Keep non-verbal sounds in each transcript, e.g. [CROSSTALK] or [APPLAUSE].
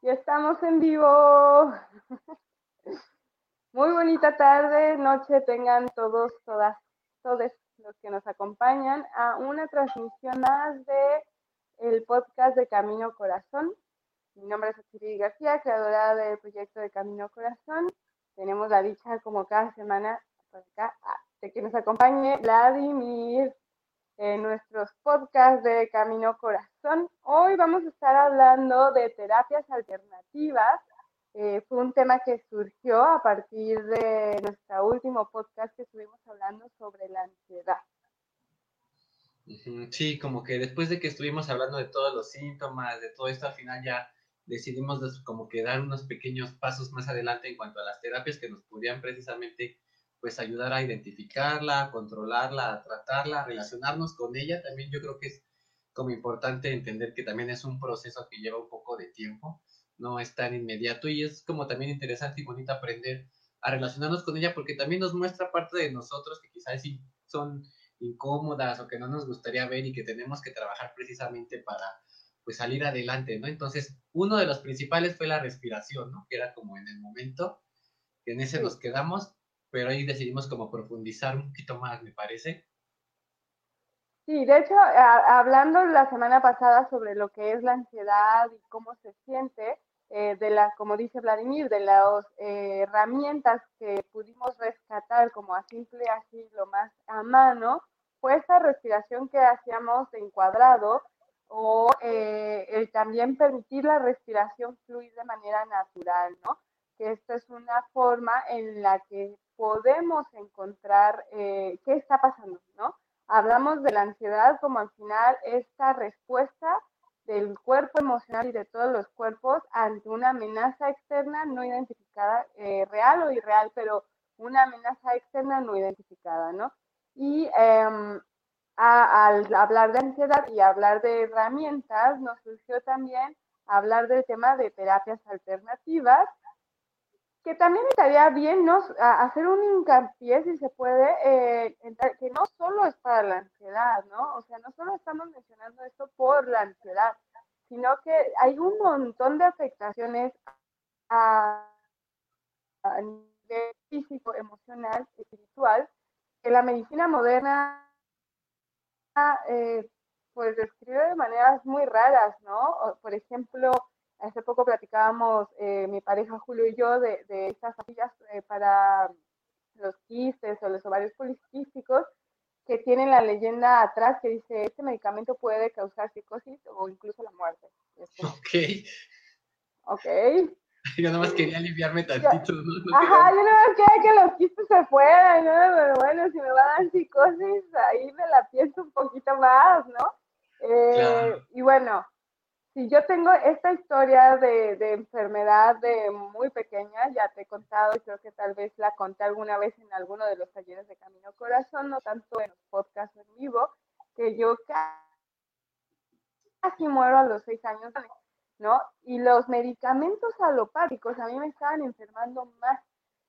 Y estamos en vivo. [LAUGHS] Muy bonita tarde, noche tengan todos, todas, todos los que nos acompañan a una transmisión más de el podcast de Camino Corazón. Mi nombre es Achiri García, creadora del proyecto de Camino Corazón. Tenemos la dicha, como cada semana, de que nos acompañe Vladimir en nuestros podcasts de Camino Corazón. Hoy vamos a estar hablando de terapias alternativas. Eh, fue un tema que surgió a partir de nuestro último podcast que estuvimos hablando sobre la ansiedad. Sí, como que después de que estuvimos hablando de todos los síntomas, de todo esto, al final ya decidimos como que dar unos pequeños pasos más adelante en cuanto a las terapias que nos pudieran precisamente pues ayudar a identificarla, a controlarla, a tratarla, a relacionarnos con ella. También yo creo que es como importante entender que también es un proceso que lleva un poco de tiempo, no es tan inmediato y es como también interesante y bonito aprender a relacionarnos con ella porque también nos muestra parte de nosotros que quizás son incómodas o que no nos gustaría ver y que tenemos que trabajar precisamente para pues salir adelante, ¿no? Entonces, uno de los principales fue la respiración, ¿no? Que era como en el momento que en ese nos quedamos pero ahí decidimos como profundizar un poquito más, me parece. Sí, de hecho, hablando la semana pasada sobre lo que es la ansiedad y cómo se siente, eh, de la, como dice Vladimir, de las eh, herramientas que pudimos rescatar como a simple así lo más a mano, fue esta respiración que hacíamos de encuadrado o eh, el también permitir la respiración fluir de manera natural, ¿no? Que esto es una forma en la que podemos encontrar eh, qué está pasando, ¿no? Hablamos de la ansiedad como al final esta respuesta del cuerpo emocional y de todos los cuerpos ante una amenaza externa no identificada, eh, real o irreal, pero una amenaza externa no identificada, ¿no? Y em, al hablar de ansiedad y hablar de herramientas, nos surgió también hablar del tema de terapias alternativas que también estaría bien ¿no? hacer un hincapié, si se puede, eh, que no solo es para la ansiedad, ¿no? O sea, no solo estamos mencionando esto por la ansiedad, sino que hay un montón de afectaciones a, nivel físico, emocional, espiritual, que la medicina moderna eh, pues describe de maneras muy raras, ¿no? Por ejemplo, Hace poco platicábamos eh, mi pareja Julio y yo de, estas pastillas eh, para los quistes o los ovarios poliquísticos que tienen la leyenda atrás que dice este medicamento puede causar psicosis o incluso la muerte. Ok. Ok. [LAUGHS] Yo nada más quería aliviarme tantito. ajá, yo nada más quería que los quistes se fueran, ¿no? Pero bueno, si me va a dar psicosis, ahí me la pienso un poquito más, ¿no? Eh, y bueno, si yo tengo esta historia de, enfermedad de muy pequeña, ya te he contado y creo que tal vez la conté alguna vez en alguno de los talleres de Camino Corazón, no tanto en los podcasts en vivo, que yo casi muero a los seis años, ¿no? Y los medicamentos alopáticos a mí me estaban enfermando más.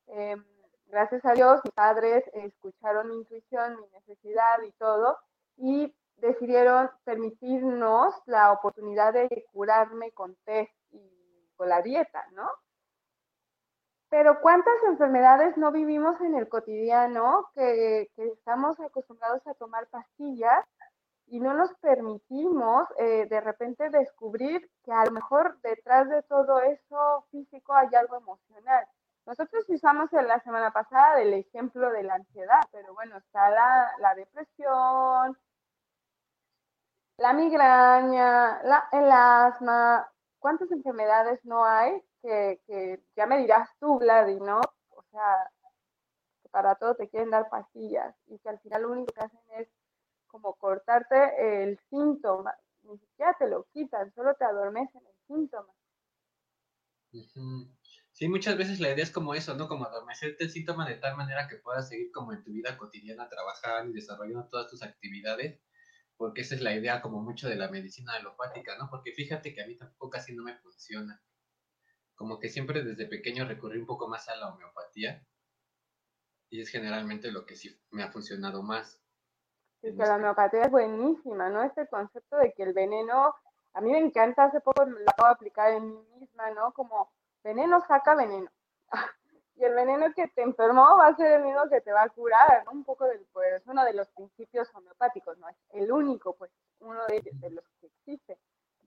Em, gracias a Dios, mis padres escucharon mi intuición, mi necesidad y todo, y decidieron permitirnos la oportunidad de curarme con té y con la dieta, ¿no? Pero ¿cuántas enfermedades no vivimos en el cotidiano que, estamos acostumbrados a tomar pastillas y no nos permitimos eh, de repente descubrir que a lo mejor detrás de todo eso físico hay algo emocional? Nosotros usamos en la semana pasada el ejemplo de la ansiedad, pero bueno, está la depresión, la migraña, el asma, ¿cuántas enfermedades no hay que, ya me dirás tú, Vladi, ¿no? O sea, que para todo te quieren dar pastillas y que al final lo único que hacen es como cortarte el síntoma, ni siquiera te lo quitan, solo te adormecen el síntoma. Sí, muchas veces la idea es como eso, ¿no? Como adormecerte el síntoma de tal manera que puedas seguir como en tu vida cotidiana trabajando y desarrollando todas tus actividades porque esa es la idea como mucho de la medicina alopática, ¿no? Porque fíjate que a mí tampoco casi no me funciona. Como que siempre desde pequeño recurrí un poco más a la homeopatía y es generalmente lo que sí me ha funcionado más. Sí, que la homeopatía es buenísima, ¿no? Este concepto de que el veneno, a mí me encanta, hace poco lo acabo de aplicar en mí misma misma, ¿no? Como veneno saca veneno. Y el veneno que te enfermó va a ser el mismo que te va a curar, ¿no? Un poco del, pues, uno de los principios homeopáticos, ¿no? Es el único, pues, uno de, de los que existe.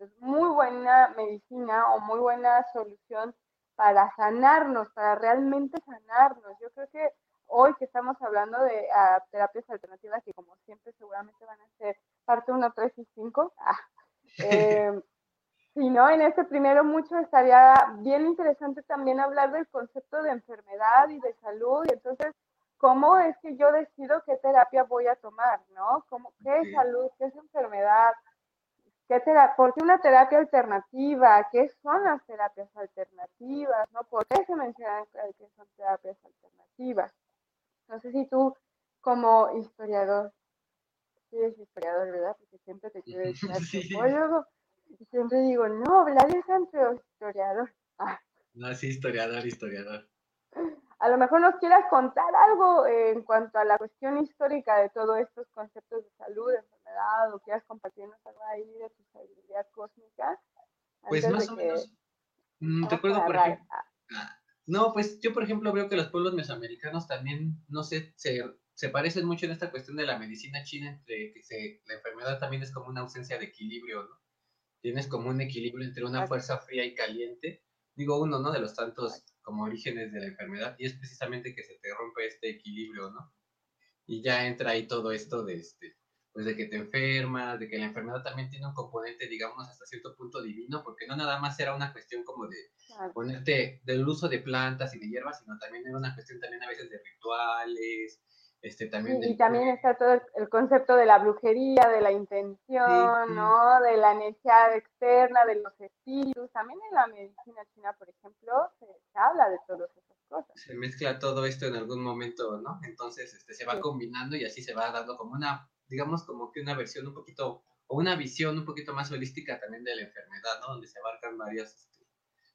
Es muy buena medicina o muy buena solución para sanarnos, para realmente sanarnos. Yo creo que hoy que estamos hablando de ah, terapias alternativas, que como siempre seguramente van a ser parte 1, 3 y 5, [LAUGHS] ah, [LAUGHS] eh, si no, en este primero mucho estaría bien interesante también hablar del concepto de enfermedad y de salud, y entonces, ¿cómo es que yo decido qué terapia voy a tomar, no? ¿Cómo, ¿Qué es salud? ¿Qué es enfermedad? ¿Qué ¿Por qué una terapia alternativa? ¿Qué son las terapias alternativas? ¿no? ¿Por qué se mencionan que son terapias alternativas? No sé si tú, como historiador, sí eres historiador, ¿verdad? Porque siempre te quiero decir [LAUGHS] antropólogo. Siempre digo, no, Vlad es historiador. Ah. No, sí, historiador, historiador. A lo mejor nos quieras contar algo en cuanto a la cuestión histórica de todos estos conceptos de salud, de enfermedad, o quieras compartirnos algo ahí de tu sabiduría cósmica. Pues más o menos. Mm, recuerdo, por ejemplo. Ah, no, pues yo, por ejemplo, veo que los pueblos mesoamericanos también, no sé, se, se parecen mucho en esta cuestión de la medicina china, entre que se, la enfermedad también es como una ausencia de equilibrio, ¿no? Tienes como un equilibrio entre una fuerza fría y caliente. Digo uno, ¿no? De los tantos como orígenes de la enfermedad, y es precisamente que se te rompe este equilibrio, ¿no? Y ya entra ahí todo esto de este, pues de que te enfermas, de que la enfermedad también tiene un componente, digamos, hasta cierto punto divino, porque no nada más era una cuestión como de ponerte del uso de plantas y de hierbas, sino también era una cuestión también a veces de rituales, este, también y, también está todo el, concepto de la brujería, de la intención, ¿no? De la energía externa, de los espíritus. También en la medicina china, por ejemplo, se, habla de todas esas cosas. Se mezcla todo esto en algún momento, ¿no? Entonces este, se va combinando y así se va dando como una, digamos, como que una versión un poquito, o una visión un poquito más holística también de la enfermedad, ¿no? Donde se abarcan varias, este,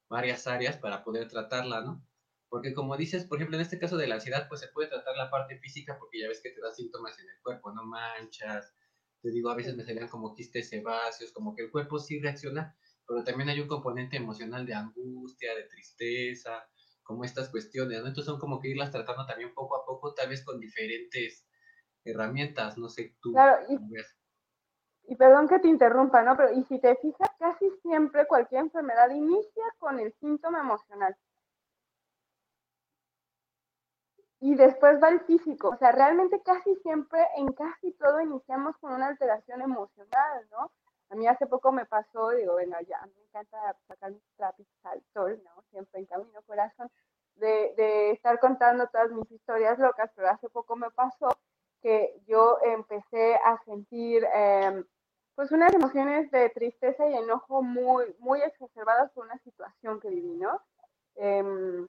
varias áreas para poder tratarla, ¿no? Porque como dices, por ejemplo, en este caso de la ansiedad, pues se puede tratar la parte física porque ya ves que te da síntomas en el cuerpo, no manchas, te digo, a veces me salían como quistes sebáceos, como que el cuerpo sí reacciona, pero también hay un componente emocional de angustia, de tristeza, como estas cuestiones, ¿no? Entonces son como que irlas tratando también poco a poco, tal vez con diferentes herramientas, no sé, tú. Claro, y, y perdón que te interrumpa, ¿no? Pero y si te fijas, casi siempre cualquier enfermedad inicia con el síntoma emocional. Y después va el físico. O sea, realmente casi siempre, en casi todo, iniciamos con una alteración emocional, ¿no? A mí hace poco me pasó, digo, bueno, ya, me encanta sacar mis trapitos al sol, ¿no? Siempre en camino corazón, de, de estar contando todas mis historias locas, pero hace poco me pasó que yo empecé a sentir, eh, pues, unas emociones de tristeza y enojo muy, muy exacerbadas por una situación que viví, ¿no? Eh,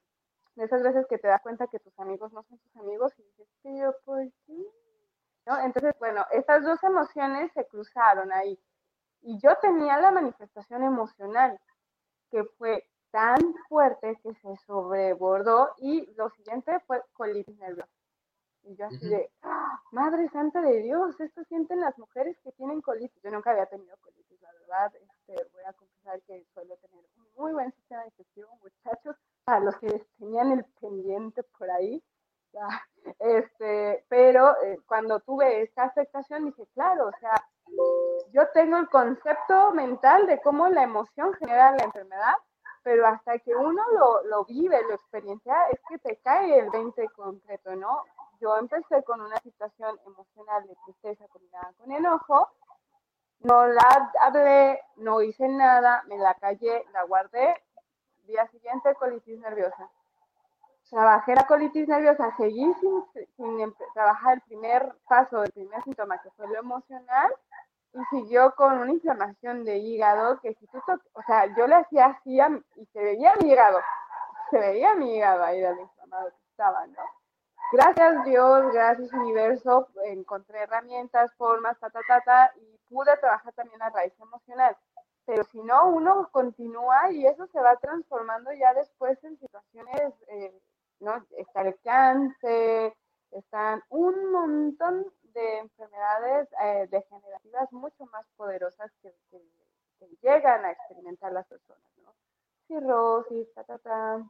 de esas veces que te das cuenta que tus amigos no son tus amigos y dices, pero ¿por qué? ¿No? Entonces, bueno, estas dos emociones se cruzaron ahí. Y yo tenía la manifestación emocional, que fue tan fuerte que se sobrebordó y lo siguiente fue colitis nerviosa. Y yo así de, ¡Ah! Madre Santa de Dios, esto sienten las mujeres que tienen colitis. Yo nunca había tenido colitis, la verdad. Este, voy a confesar que suelo tener un muy buen sistema digestivo, muchachos a los que tenían el pendiente por ahí. Este, pero eh, cuando tuve esta afectación dije, claro, o sea, yo tengo el concepto mental de cómo la emoción genera la enfermedad, pero hasta que uno lo, lo vive, lo experiencia, es que te cae el 20 concreto, ¿no? Yo empecé con una situación emocional de tristeza combinada con enojo, no la hablé, no hice nada, me la callé, la guardé Día siguiente, colitis nerviosa. Trabajé la colitis nerviosa, seguí sin, trabajar el primer paso, el primer síntoma, que fue lo emocional, y siguió con una inflamación de hígado, que si tú, o sea, yo le hacía así y se veía mi hígado, se veía mi hígado ahí de lo inflamado que estaba, ¿no? Gracias Dios, gracias universo, encontré herramientas, formas, ta, ta, ta, ta, y pude trabajar también la raíz emocional pero si no, uno continúa y eso se va transformando ya después en situaciones, eh, ¿no? Está el cáncer, están un montón de enfermedades eh, degenerativas mucho más poderosas que, llegan a experimentar las personas, ¿no? cirrosis, ta, ta, ta.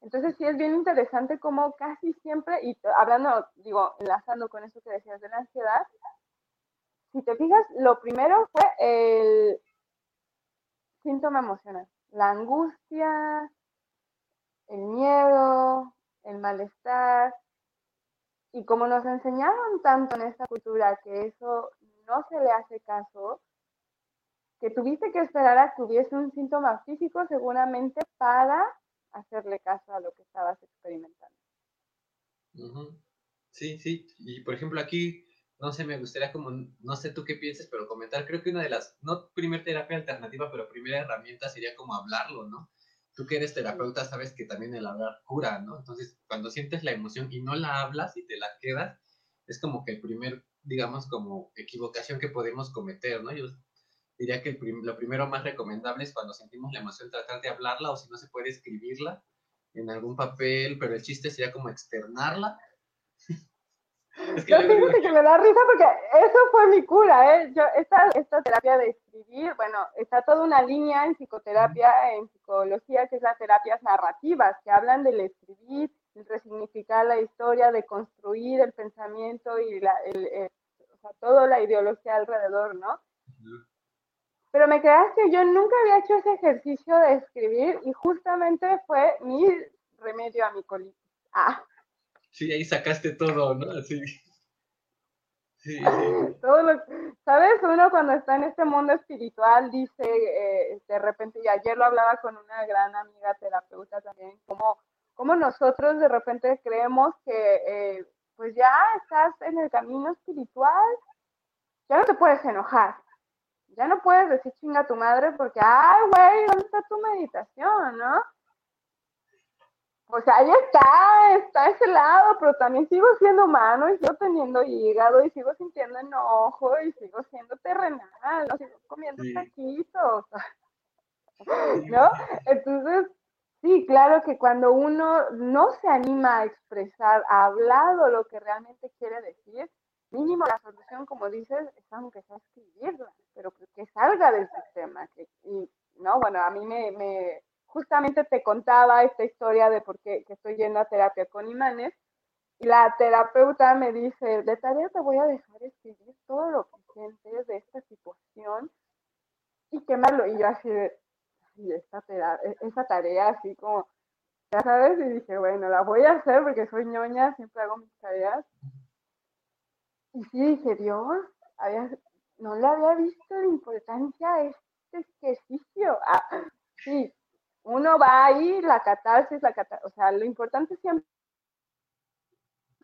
Entonces sí es bien interesante como casi siempre, y hablando, digo, enlazando con eso que decías de la ansiedad, si te fijas, lo primero fue el síntoma emocional, la angustia, el miedo, el malestar, y como nos enseñaron tanto en esta cultura que eso no se le hace caso, que tuviste que esperar a que hubiese un síntoma físico seguramente para hacerle caso a lo que estabas experimentando. Sí, sí. Y por ejemplo aquí, no sé, me gustaría como, no sé tú qué piensas, pero comentar, creo que una de las, no primer terapia alternativa, pero primera herramienta sería como hablarlo, ¿no? tú que eres terapeuta sabes que también el hablar cura, ¿no? Entonces, cuando sientes la emoción y no la hablas y te la quedas, es como que el primer, digamos, como equivocación que podemos cometer, ¿no? Yo diría que lo primero más recomendable es cuando sentimos la emoción tratar de hablarla o si no se puede escribirla en algún papel, pero el chiste sería como externarla Es que, que me da risa porque eso fue mi cura, ¿eh? Yo, esta, esta terapia de escribir, bueno, está toda una línea en psicoterapia, en psicología, que es las terapias narrativas, que hablan del escribir, de resignificar la historia, de construir el pensamiento y la, el, o sea, toda la ideología alrededor, ¿no? Pero me creas que yo nunca había hecho ese ejercicio de escribir y justamente fue mi remedio a mi colitis. Ah. Sí, ahí sacaste todo, ¿no? Así. Sí, Todo lo, ¿Sabes? Uno cuando está en este mundo espiritual dice, eh, de repente, y ayer lo hablaba con una gran amiga terapeuta también, como, como nosotros de repente creemos que eh, pues ya estás en el camino espiritual, ya no te puedes enojar, ya no puedes decir chinga tu madre porque, ay, güey, ¿dónde está tu meditación, no? O sea, ahí está, está ese lado, pero también sigo siendo humano y sigo teniendo hígado y sigo sintiendo enojo y sigo siendo terrenal, ¿no? sigo comiendo taquitos, ¿no? Entonces, sí, claro que cuando uno no se anima a expresar, a hablado lo que realmente quiere decir, mínimo la solución, como dices, es aunque sea escribirla, pero que salga del sistema. Que, y, no, bueno, a mí me justamente te contaba esta historia de por qué que estoy yendo a terapia con imanes y la terapeuta me dice, de tarea te voy a dejar escribir todo lo que sientes de esta situación y quemarlo. Y yo así de, y esta e, esa tarea así como, ya sabes, y dije, bueno, la voy a hacer porque soy ñoña, siempre hago mis tareas. Y sí dije, Dios, no le había visto la importancia a este ejercicio. Ah, sí, uno va ahí, la catarsis, la catarsis, o sea, lo importante siempre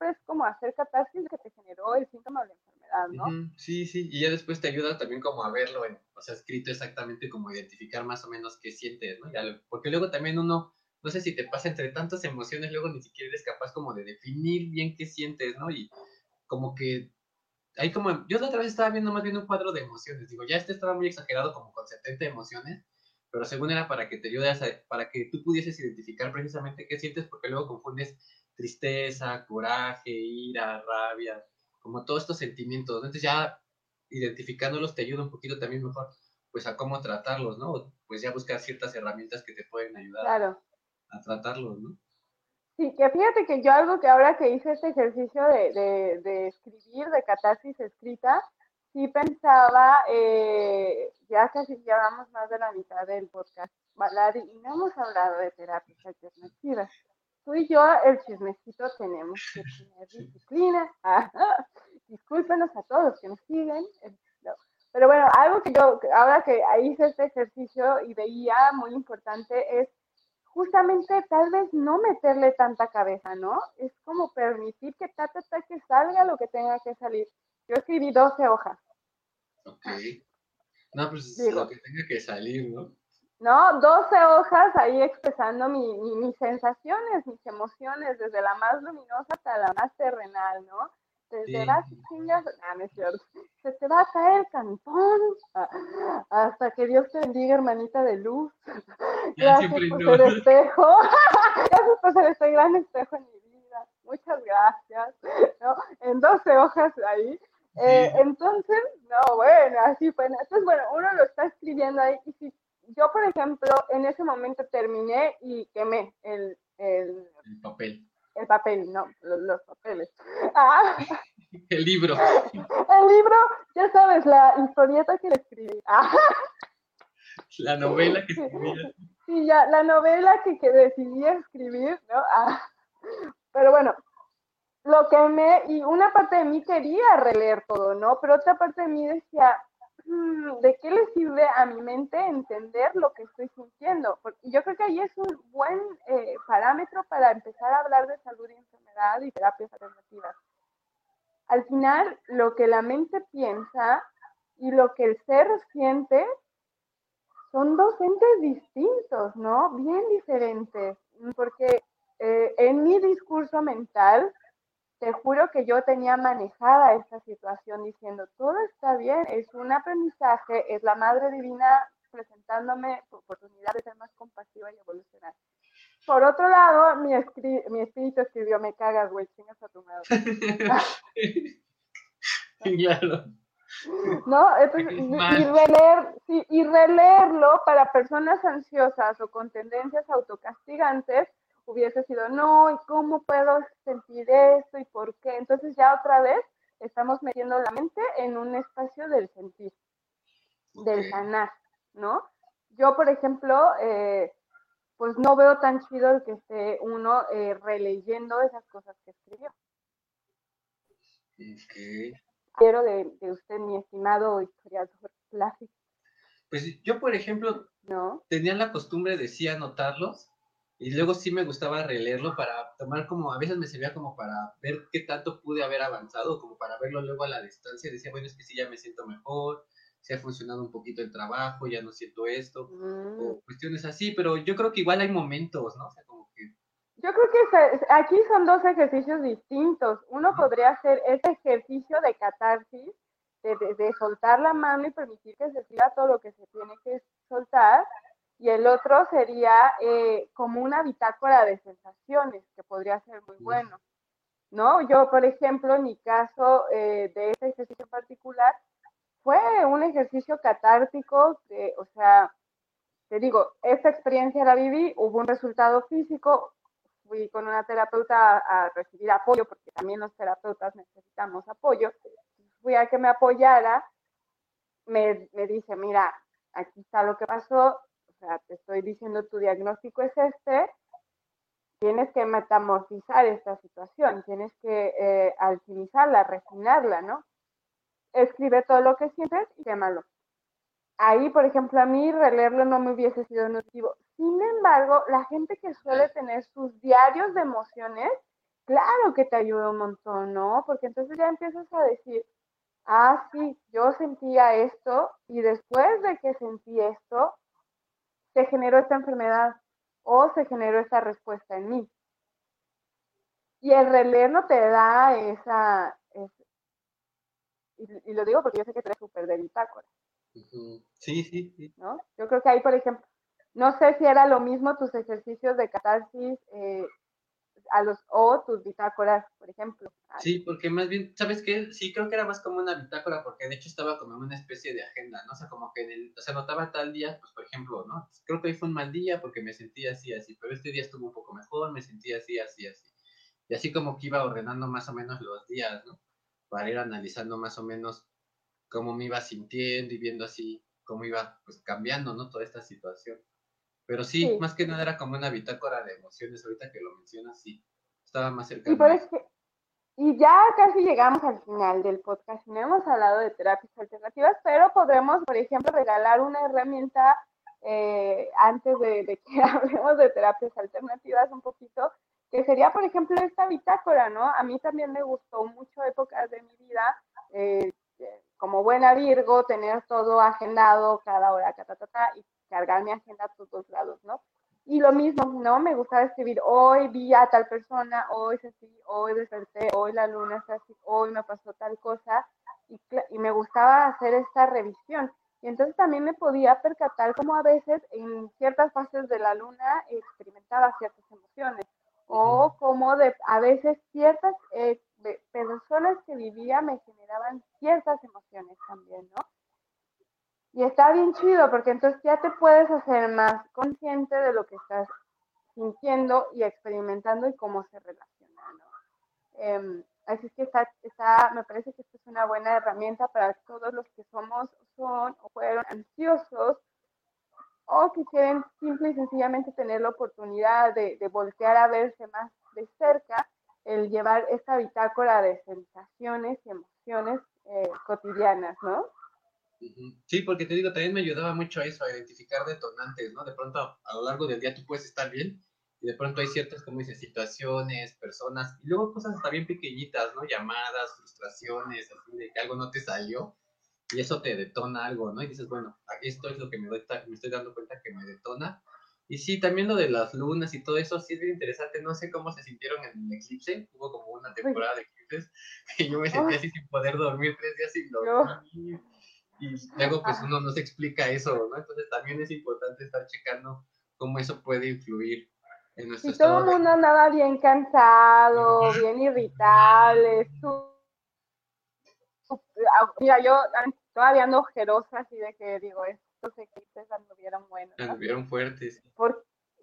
es como hacer catarsis que te generó el síntoma de la enfermedad, ¿no? Sí, sí, y ya después te ayuda también como a verlo, en, o sea, escrito exactamente como identificar más o menos qué sientes, ¿no? porque luego también uno, no sé si te pasa entre tantas emociones, luego ni siquiera eres capaz como de definir bien qué sientes, ¿no? Y como que hay como, yo la otra vez estaba viendo más bien un cuadro de emociones, digo, ya este estaba muy exagerado como con 70 emociones, pero según era para que te ayudes, para que tú pudieses identificar precisamente qué sientes, porque luego confundes tristeza, coraje, ira, rabia, como todos estos sentimientos. Entonces ya identificándolos te ayuda un poquito también mejor, pues a cómo tratarlos, ¿no? Pues ya buscar ciertas herramientas que te pueden ayudar a tratarlos, ¿no? Sí, que fíjate que yo algo que ahora que hice este ejercicio de, de, de escribir, de catarsis escrita, sí pensaba, eh, ya casi llevamos más de la mitad del podcast, y no hemos hablado de terapias alternativas. Tú y yo, el chismecito, tenemos que tener disciplina. [LAUGHS] discúlpenos a todos que nos siguen. Pero bueno, algo que yo, ahora que hice este ejercicio y veía muy importante es justamente tal vez no meterle tanta cabeza, ¿no? Es como permitir que ta, que salga lo que tenga que salir. Yo escribí 12 hojas. Ok. No, pues lo que tenga que salir, ¿no? No, 12 hojas ahí expresando mi, mis sensaciones, mis emociones, desde la más luminosa hasta la más terrenal, ¿no? Desde vas y chingas, ah, no es cierto, se te va a caer cantón, hasta que Dios te bendiga, hermanita de luz. Gracias por ser espejo, gracias por ser este gran espejo en mi vida, muchas gracias, [LAUGHS] ¿no? En 12 hojas ahí, eh, entonces, no, bueno, así fue. Entonces, bueno, uno lo está escribiendo ahí y si yo, por ejemplo, en ese momento terminé y quemé el, el, papel. El papel, no, los, papeles. Ah. [LAUGHS] El libro. El libro, ya sabes, la historieta que le escribí. Ah. La novela que escribí. Sí, ya, la novela que, que decidí escribir, ¿no? Ah. Pero bueno, lo quemé y una parte de mí quería releer todo, ¿no? Pero otra parte de mí decía, Mm, ¿de qué le sirve a mi mente entender lo que estoy sintiendo? Y yo creo que ahí es un buen eh, parámetro para empezar a hablar de salud y enfermedad y terapias alternativas. Al final, lo que la mente piensa y lo que el ser siente son dos entes distintos, ¿no? Bien diferentes, porque eh, en mi discurso mental te juro que yo tenía manejada esta situación diciendo, todo está bien, es un aprendizaje, es la Madre Divina presentándome oportunidad de ser más compasiva y evolucionar. Por otro lado, mi, mi espíritu escribió, me cagas, güey, chingas a tu madre. [LAUGHS] claro. ¿No? Entonces, y, releer, sí, y releerlo para personas ansiosas o con tendencias autocastigantes, hubiese sido, no, ¿y cómo puedo sentir esto y por qué? Entonces ya otra vez estamos metiendo la mente en un espacio del sentir, del sanar, ¿no? Yo, por ejemplo, eh, pues no veo tan chido el que esté uno eh, releyendo esas cosas que escribió. Quiero de, de, usted, mi estimado historiador clásico. Pues yo, por ejemplo, ¿No? tenía la costumbre de sí anotarlos y luego sí me gustaba releerlo para tomar como, a veces me servía como para ver qué tanto pude haber avanzado, como para verlo luego a la distancia. Decía, bueno, es que sí, ya me siento mejor, se ha funcionado un poquito el trabajo, ya no siento esto, o mm. cuestiones así, pero yo creo que igual hay momentos, ¿no? O sea, como que... Yo creo que aquí son dos ejercicios distintos. Uno podría ser ese ejercicio de catarsis, de, de, de soltar la mano y permitir que se siga todo lo que se tiene que soltar, y el otro sería eh, como una bitácora de sensaciones, que podría ser muy bueno, ¿no? Yo, por ejemplo, en mi caso eh, de este ejercicio particular, fue un ejercicio catártico, o sea, te digo, esta experiencia la viví, hubo un resultado físico, fui con una terapeuta a, recibir apoyo, porque también los terapeutas necesitamos apoyo, fui a que me apoyara, me, me dice, mira, aquí está lo que pasó, sea, te estoy diciendo tu diagnóstico es este, tienes que metamorfizar esta situación, tienes que eh, alquimizarla, refinarla, ¿no? Escribe todo lo que sientes y quémalo. Ahí, por ejemplo, a mí releerlo no me hubiese sido nutritivo. Sin embargo, la gente que suele tener sus diarios de emociones, claro que te ayuda un montón, ¿no? Porque entonces ya empiezas a decir, ah, sí, yo sentía esto y después de que sentí esto, se generó esta enfermedad o se generó esta respuesta en mí. Y el releer no te da esa, y, lo digo porque yo sé que tú eres súper de bitácora. Sí, sí, sí. ¿no? Yo creo que ahí, por ejemplo, no sé si era lo mismo tus ejercicios de catarsis eh, a los o tus bitácoras, por ejemplo. Sí, porque más bien, ¿sabes qué? Sí, creo que era más como una bitácora, porque de hecho estaba como una especie de agenda, ¿no? O sea, como que en el, o sea, notaba tal día, pues por ejemplo, ¿no? Creo que hoy fue un mal día porque me sentía así, así, pero este día estuvo un poco mejor, me sentía así, así, así. Y así como que iba ordenando más o menos los días, ¿no? Para ir analizando más o menos cómo me iba sintiendo y viendo así cómo iba, pues cambiando, ¿no? Toda esta situación. Pero sí, más que nada era como una bitácora de emociones, ahorita que lo mencionas, sí, estaba más cerca. Y, y ya casi llegamos al final del podcast, no hemos hablado de terapias alternativas, pero podremos, por ejemplo, regalar una herramienta eh, antes de, que [LAUGHS] hablemos de terapias alternativas un poquito, que sería, por ejemplo, esta bitácora, ¿no? A mí también me gustó mucho épocas de mi vida, eh, como buena Virgo, tener todo agendado cada hora, ta, ta, ta, y cargar mi agenda a todos lados, ¿no? Y lo mismo, ¿no? Me gustaba escribir, hoy vi a tal persona, hoy sentí, hoy desperté, hoy la luna está así, hoy me pasó tal cosa, y, y me gustaba hacer esta revisión. Y entonces también me podía percatar como a veces en ciertas fases de la luna experimentaba ciertas emociones, o como de, a veces ciertas eh, personas que vivía me generaban ciertas emociones también, ¿no? Y está bien chido porque entonces ya te puedes hacer más consciente de lo que estás sintiendo y experimentando y cómo se relaciona, ¿no? Em, así que está, está, me parece que esta es una buena herramienta para todos los que somos, son o fueron ansiosos o que quieren simple y sencillamente tener la oportunidad de, de voltear a verse más de cerca, el llevar esta bitácora de sensaciones y emociones eh, cotidianas, ¿no? Sí, porque te digo, también me ayudaba mucho a eso, a identificar detonantes, ¿no? De pronto a lo largo del día tú puedes estar bien y de pronto hay ciertas, como dices, situaciones, personas, y luego cosas hasta bien pequeñitas, ¿no? Llamadas, frustraciones, así de que algo no te salió y eso te detona algo, ¿no? Y dices, bueno, esto es lo que me, doy, me estoy dando cuenta que me detona. Y sí, también lo de las lunas y todo eso sí es bien interesante. No sé cómo se sintieron en el eclipse. Hubo como una temporada de eclipses [LAUGHS] que yo me sentí así sin poder dormir tres días sin dormir. Y luego pues uno no se explica eso, ¿no? Entonces también es importante estar checando cómo eso puede influir en nuestro y todo el mundo andaba bien cansado, bien irritable, mira, yo todavía ando ojerosa, así de que digo, estos eclipses anduvieron buenos. ¿no? Anduvieron fuertes.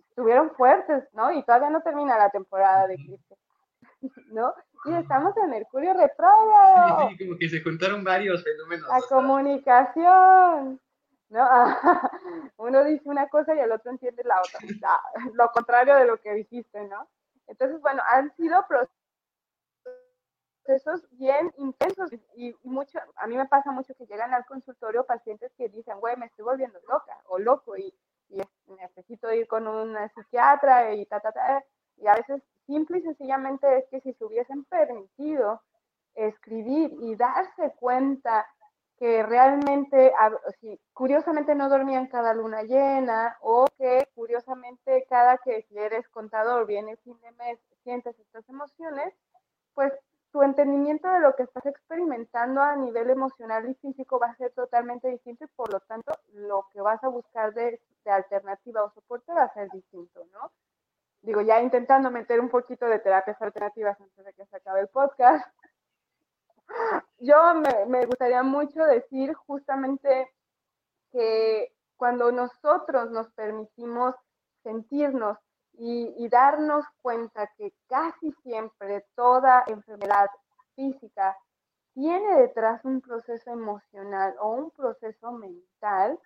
estuvieron fuertes, ¿no? Y todavía no termina la temporada de eclipses, ¿no? Y estamos en Mercurio retrógrado. Sí, como que se juntaron varios fenómenos. La comunicación. ¿no? [LAUGHS] Uno dice una cosa y el otro entiende la otra, [LAUGHS] lo contrario de lo que dijiste, ¿no? Entonces, bueno, han sido procesos bien intensos y mucho, a mí me pasa mucho que llegan al consultorio pacientes que dicen, güey, me estoy volviendo loca o loco y, y necesito ir con una psiquiatra y ta, ta, ta, y a veces simple y sencillamente es que si se hubiesen permitido escribir y darse cuenta que realmente, curiosamente no dormían cada luna llena o que curiosamente cada que eres contador viene fin de mes, sientes estas emociones, pues tu entendimiento de lo que estás experimentando a nivel emocional y físico va a ser totalmente distinto y por lo tanto lo que vas a buscar de, de alternativa o soporte va a ser distinto, ¿no? Digo, ya intentando meter un poquito de terapias alternativas antes de que se acabe el podcast, yo me, gustaría mucho decir justamente que cuando nosotros nos permitimos sentirnos y, y, darnos cuenta que casi siempre toda enfermedad física tiene detrás un proceso emocional o un proceso mental,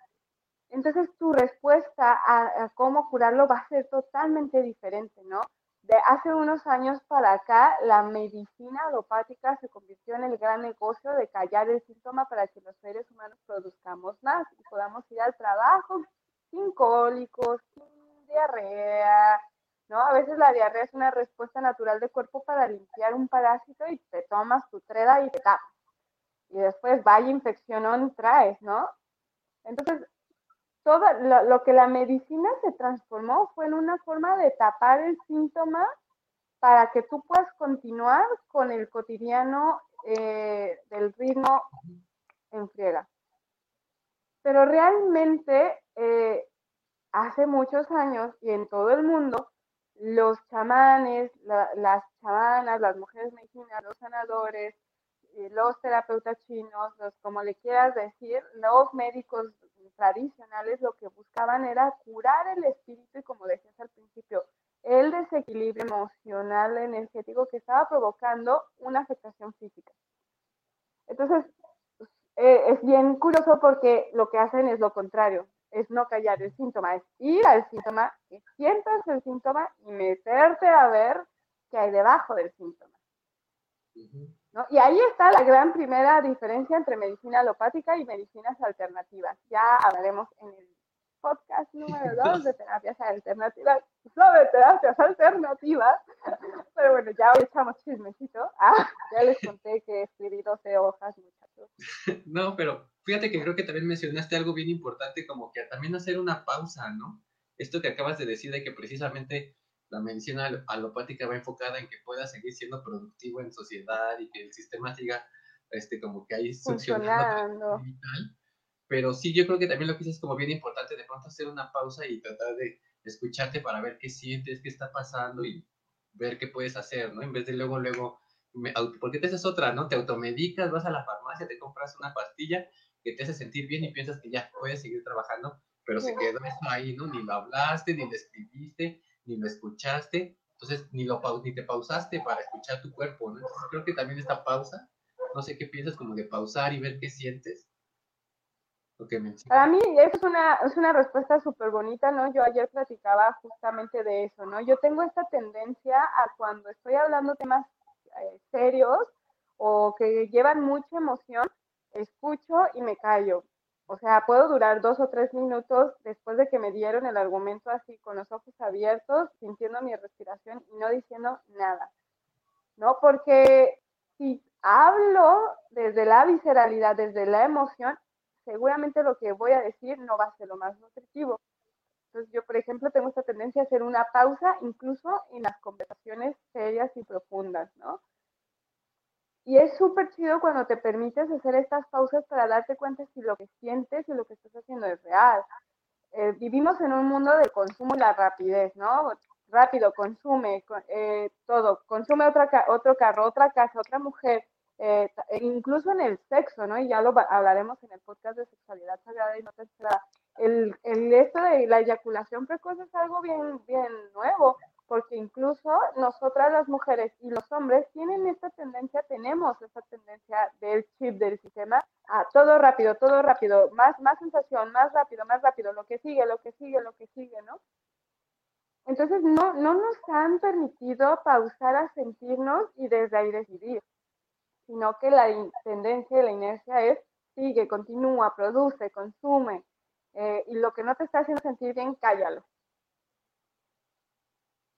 entonces tu respuesta a, cómo curarlo va a ser totalmente diferente, ¿no? De hace unos años para acá, la medicina alopática se convirtió en el gran negocio de callar el síntoma para que los seres humanos produzcamos más y podamos ir al trabajo sin cólicos, sin diarrea, ¿no? A veces la diarrea es una respuesta natural del cuerpo para limpiar un parásito y te tomas tu treda y te tapas. Y después vaya infección traes, ¿no? Entonces, todo lo, que la medicina se transformó fue en una forma de tapar el síntoma para que tú puedas continuar con el cotidiano eh, del ritmo en friega. Pero realmente eh, hace muchos años y en todo el mundo, los chamanes, las chamanas, las mujeres medicinas, los sanadores, los terapeutas chinos, los como le quieras decir, los médicos tradicionales lo que buscaban era curar el espíritu y como decías al principio, el desequilibrio emocional, energético que estaba provocando una afectación física. Entonces, eh, es bien curioso porque lo que hacen es lo contrario, es no callar el síntoma, es ir al síntoma, que sientas el síntoma y meterte a ver qué hay debajo del síntoma. Y ahí está la gran primera diferencia entre medicina alopática y medicinas alternativas. Ya hablaremos en el podcast número [LAUGHS] 2 de terapias alternativas, sobre terapias alternativas. [LAUGHS] Pero bueno, ya hoy echamos chismecito. [LAUGHS] Ah, ya les conté que escribí 12 hojas, muchachos. No, pero fíjate que creo que también mencionaste algo bien importante, como que también hacer una pausa, ¿no? Esto que acabas de decir de que precisamente la medicina alopática va enfocada en que pueda seguir siendo productivo en sociedad y que el sistema siga este, como que ahí funcionando. Pero sí, yo creo que también lo que es como bien importante de pronto hacer una pausa y tratar de escucharte para ver qué sientes, qué está pasando y ver qué puedes hacer, ¿no? En vez de luego, luego, porque te haces otra, ¿no? Te automedicas, vas a la farmacia, te compras una pastilla que te hace sentir bien y piensas que ya puedes seguir trabajando, pero se quedó eso ahí, ¿no? Ni lo hablaste, ni lo escribiste, ni lo escuchaste, entonces ni, lo, ni te pausaste para escuchar tu cuerpo, ¿no? Entonces creo que también esta pausa, no sé qué piensas como de pausar y ver qué sientes. Para mí es una, es una respuesta súper bonita, ¿no? Yo ayer platicaba justamente de eso, ¿no? Yo tengo esta tendencia a cuando estoy hablando temas eh, serios o que llevan mucha emoción, escucho y me callo. O sea, puedo durar dos o tres minutos después de que me dieron el argumento así, con los ojos abiertos, sintiendo mi respiración y no diciendo nada. ¿No? Porque si hablo desde la visceralidad, desde la emoción, seguramente lo que voy a decir no va a ser lo más nutritivo. Entonces yo, por ejemplo, tengo esta tendencia a hacer una pausa incluso en las conversaciones serias y profundas, ¿no? Y es súper chido cuando te permites hacer estas pausas para darte cuenta si lo que sientes y lo que estás haciendo es real. Eh, vivimos en un mundo de consumo y la rapidez, ¿no? Rápido, consume eh, todo, consume otra, otro carro, otra casa, otra mujer, eh, incluso en el sexo, ¿no? Y ya lo hablaremos en el podcast de sexualidad sagrada y no tercera. El, el esto de la eyaculación precoz es algo bien, bien nuevo, porque incluso nosotras las mujeres y los hombres tienen esta tendencia, tenemos esta tendencia del chip del sistema a todo rápido, todo rápido, más, más sensación, más rápido, más rápido, lo que sigue, lo que sigue, lo que sigue, ¿no? Entonces no, no nos han permitido pausar a sentirnos y desde ahí decidir sino que la tendencia y la inercia es sigue, continúa, produce, consume, eh, y lo que no te está haciendo sentir bien, cállalo.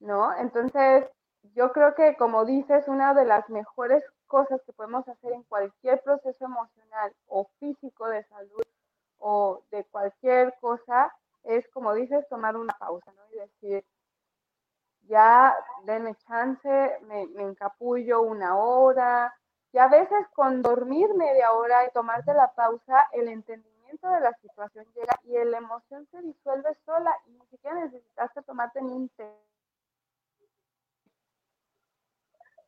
¿No? Entonces, yo creo que, como dices, una de las mejores cosas que podemos hacer en cualquier proceso emocional o físico de salud o de cualquier cosa es, como dices, tomar una pausa, ¿no? Y decir, ya denme chance, me encapullo una hora, y a veces con dormir media hora y tomarte la pausa, el entendimiento de la situación llega y la emoción se disuelve sola y ni siquiera necesitaste tomarte ni un.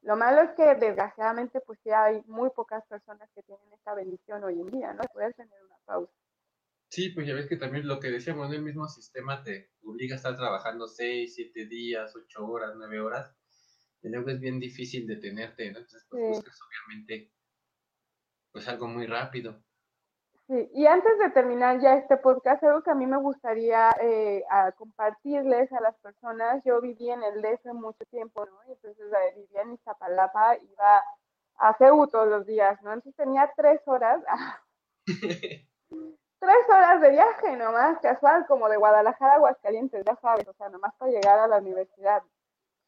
Lo malo es que desgraciadamente pues ya hay muy pocas personas que tienen esta bendición hoy en día, ¿no? Poder tener una pausa. Sí, pues ya ves que también lo que decíamos, el mismo sistema te obliga a estar trabajando seis, siete días, ocho horas, nueve horas y luego es bien difícil detenerte, ¿no? Entonces, pues buscas obviamente, pues algo muy rápido. Sí, y antes de terminar ya este podcast, algo que a mí me gustaría eh, compartirles a las personas, yo viví en el DF mucho tiempo, ¿no? Y entonces eh, vivía en Iztapalapa, iba a CEU todos los días, ¿no? Entonces tenía tres horas, [LAUGHS] [LAUGHS] tres horas de viaje nomás, casual, como de Guadalajara a Aguascalientes, ya sabes, o sea, nomás para llegar a la universidad,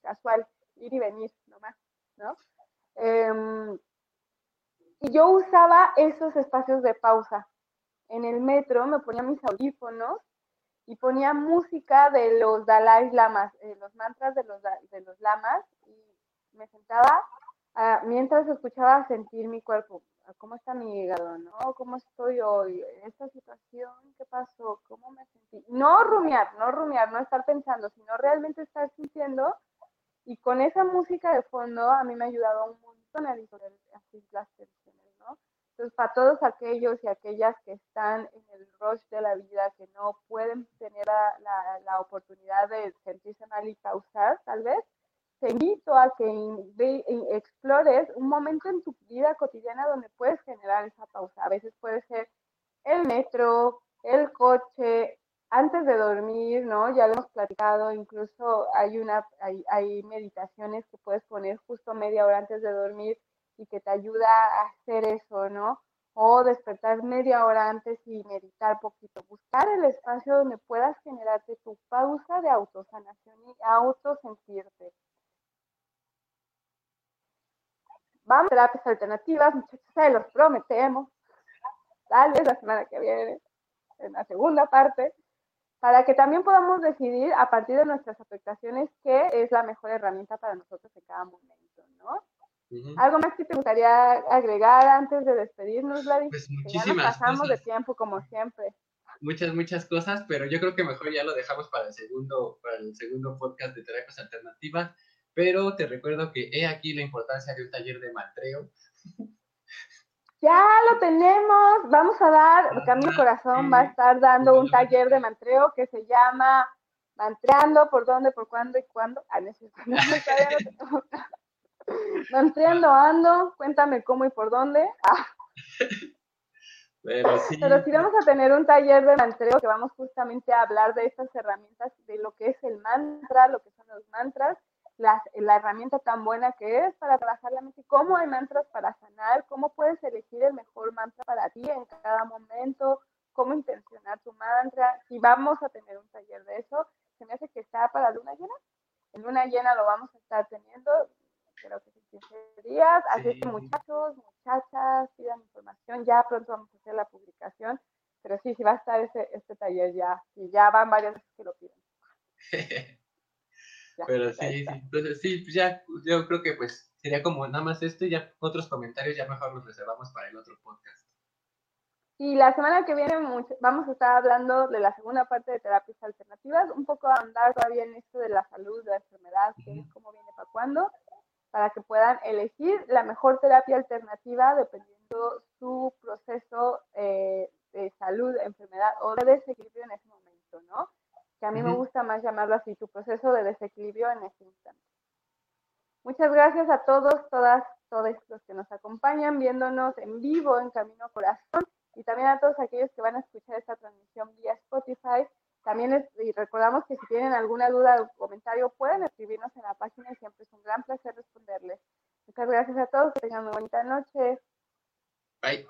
casual ir y venir nomás, ¿no? Em, y yo usaba esos espacios de pausa. En el metro me ponía mis audífonos y ponía música de los Dalai Lamas, eh, los mantras de los, de los lamas, y me sentaba mientras escuchaba sentir mi cuerpo. ¿Cómo está mi hígado? ¿No? ¿Cómo estoy hoy? ¿Esta situación? ¿Qué pasó? ¿Cómo me sentí? No rumiar, no rumiar, no estar pensando, sino realmente estar sintiendo y con esa música de fondo a mí me ha ayudado un montón a disolver así las tensiones, ¿no? Entonces, para todos aquellos y aquellas que están en el rush de la vida, que no pueden tener la, la, oportunidad de sentirse mal y pausar, tal vez, te invito a que explores un momento en tu vida cotidiana donde puedes generar esa pausa. A veces puede ser el metro, el coche, antes de dormir, ¿no? Ya lo hemos platicado, incluso hay una, hay, meditaciones que puedes poner justo media hora antes de dormir y que te ayuda a hacer eso, ¿no? O despertar media hora antes y meditar poquito. Buscar el espacio donde puedas generarte tu pausa de autosanación y autosentirte. Vamos a terapias alternativas, muchachos, se los prometemos. Tal vez la semana que viene, en la segunda parte para que también podamos decidir a partir de nuestras afectaciones qué es la mejor herramienta para nosotros en cada momento, ¿no? ¿Algo más que te gustaría agregar antes de despedirnos, Gladys? Pues muchísimas pasamos de tiempo como siempre. Muchas, muchas cosas, pero yo creo que mejor ya lo dejamos para el segundo, para el segundo podcast de terapias alternativas. Pero te recuerdo que he aquí la importancia de un taller de matreo. Ya lo tenemos. Vamos a dar, Camino Corazón va a estar dando un taller de mantreo que se llama Mantreando por dónde, por cuándo y cuándo. Ah, no, Mantreando ando, cuéntame cómo y por dónde. Ah. Pero sí. Pero sí vamos a tener un taller de mantreo que vamos justamente a hablar de estas herramientas, de lo que es el mantra, lo que son los mantras, la, la herramienta tan buena que es para trabajar la mente, cómo hay mantras para sanar, cómo puedes elegir el mejor mantra para ti en cada momento, cómo intencionar tu mantra. Y vamos a tener un taller de eso. Se me hace que está para luna llena. En luna llena lo vamos a estar teniendo creo que 15 días. Así que muchachos, muchachas, pidan información. Ya pronto vamos a hacer la publicación. Pero sí, sí va a estar ese, este taller ya. Y ya van varios que lo piden. [LAUGHS] pero sí, sí, entonces sí, pues ya, yo creo que pues sería como nada más esto y ya otros comentarios ya mejor los reservamos para el otro podcast. Y la semana que viene vamos a estar hablando de la segunda parte de terapias alternativas, un poco andar todavía en esto de la salud, de la enfermedad, cómo viene para cuándo para que puedan elegir la mejor terapia alternativa dependiendo su proceso eh, de salud, enfermedad o de desequilibrio en ese momento, ¿no? Que a mí me gusta más llamarlo así, tu proceso de desequilibrio en ese instante. Muchas gracias a todos, todas, todos los que nos acompañan viéndonos en vivo en Camino Corazón y también a todos aquellos que van a escuchar esta transmisión vía Spotify. También y recordamos que si tienen alguna duda o comentario pueden escribirnos en la página y siempre es un gran placer responderles. Muchas gracias a todos, que tengan una bonita noche. Bye.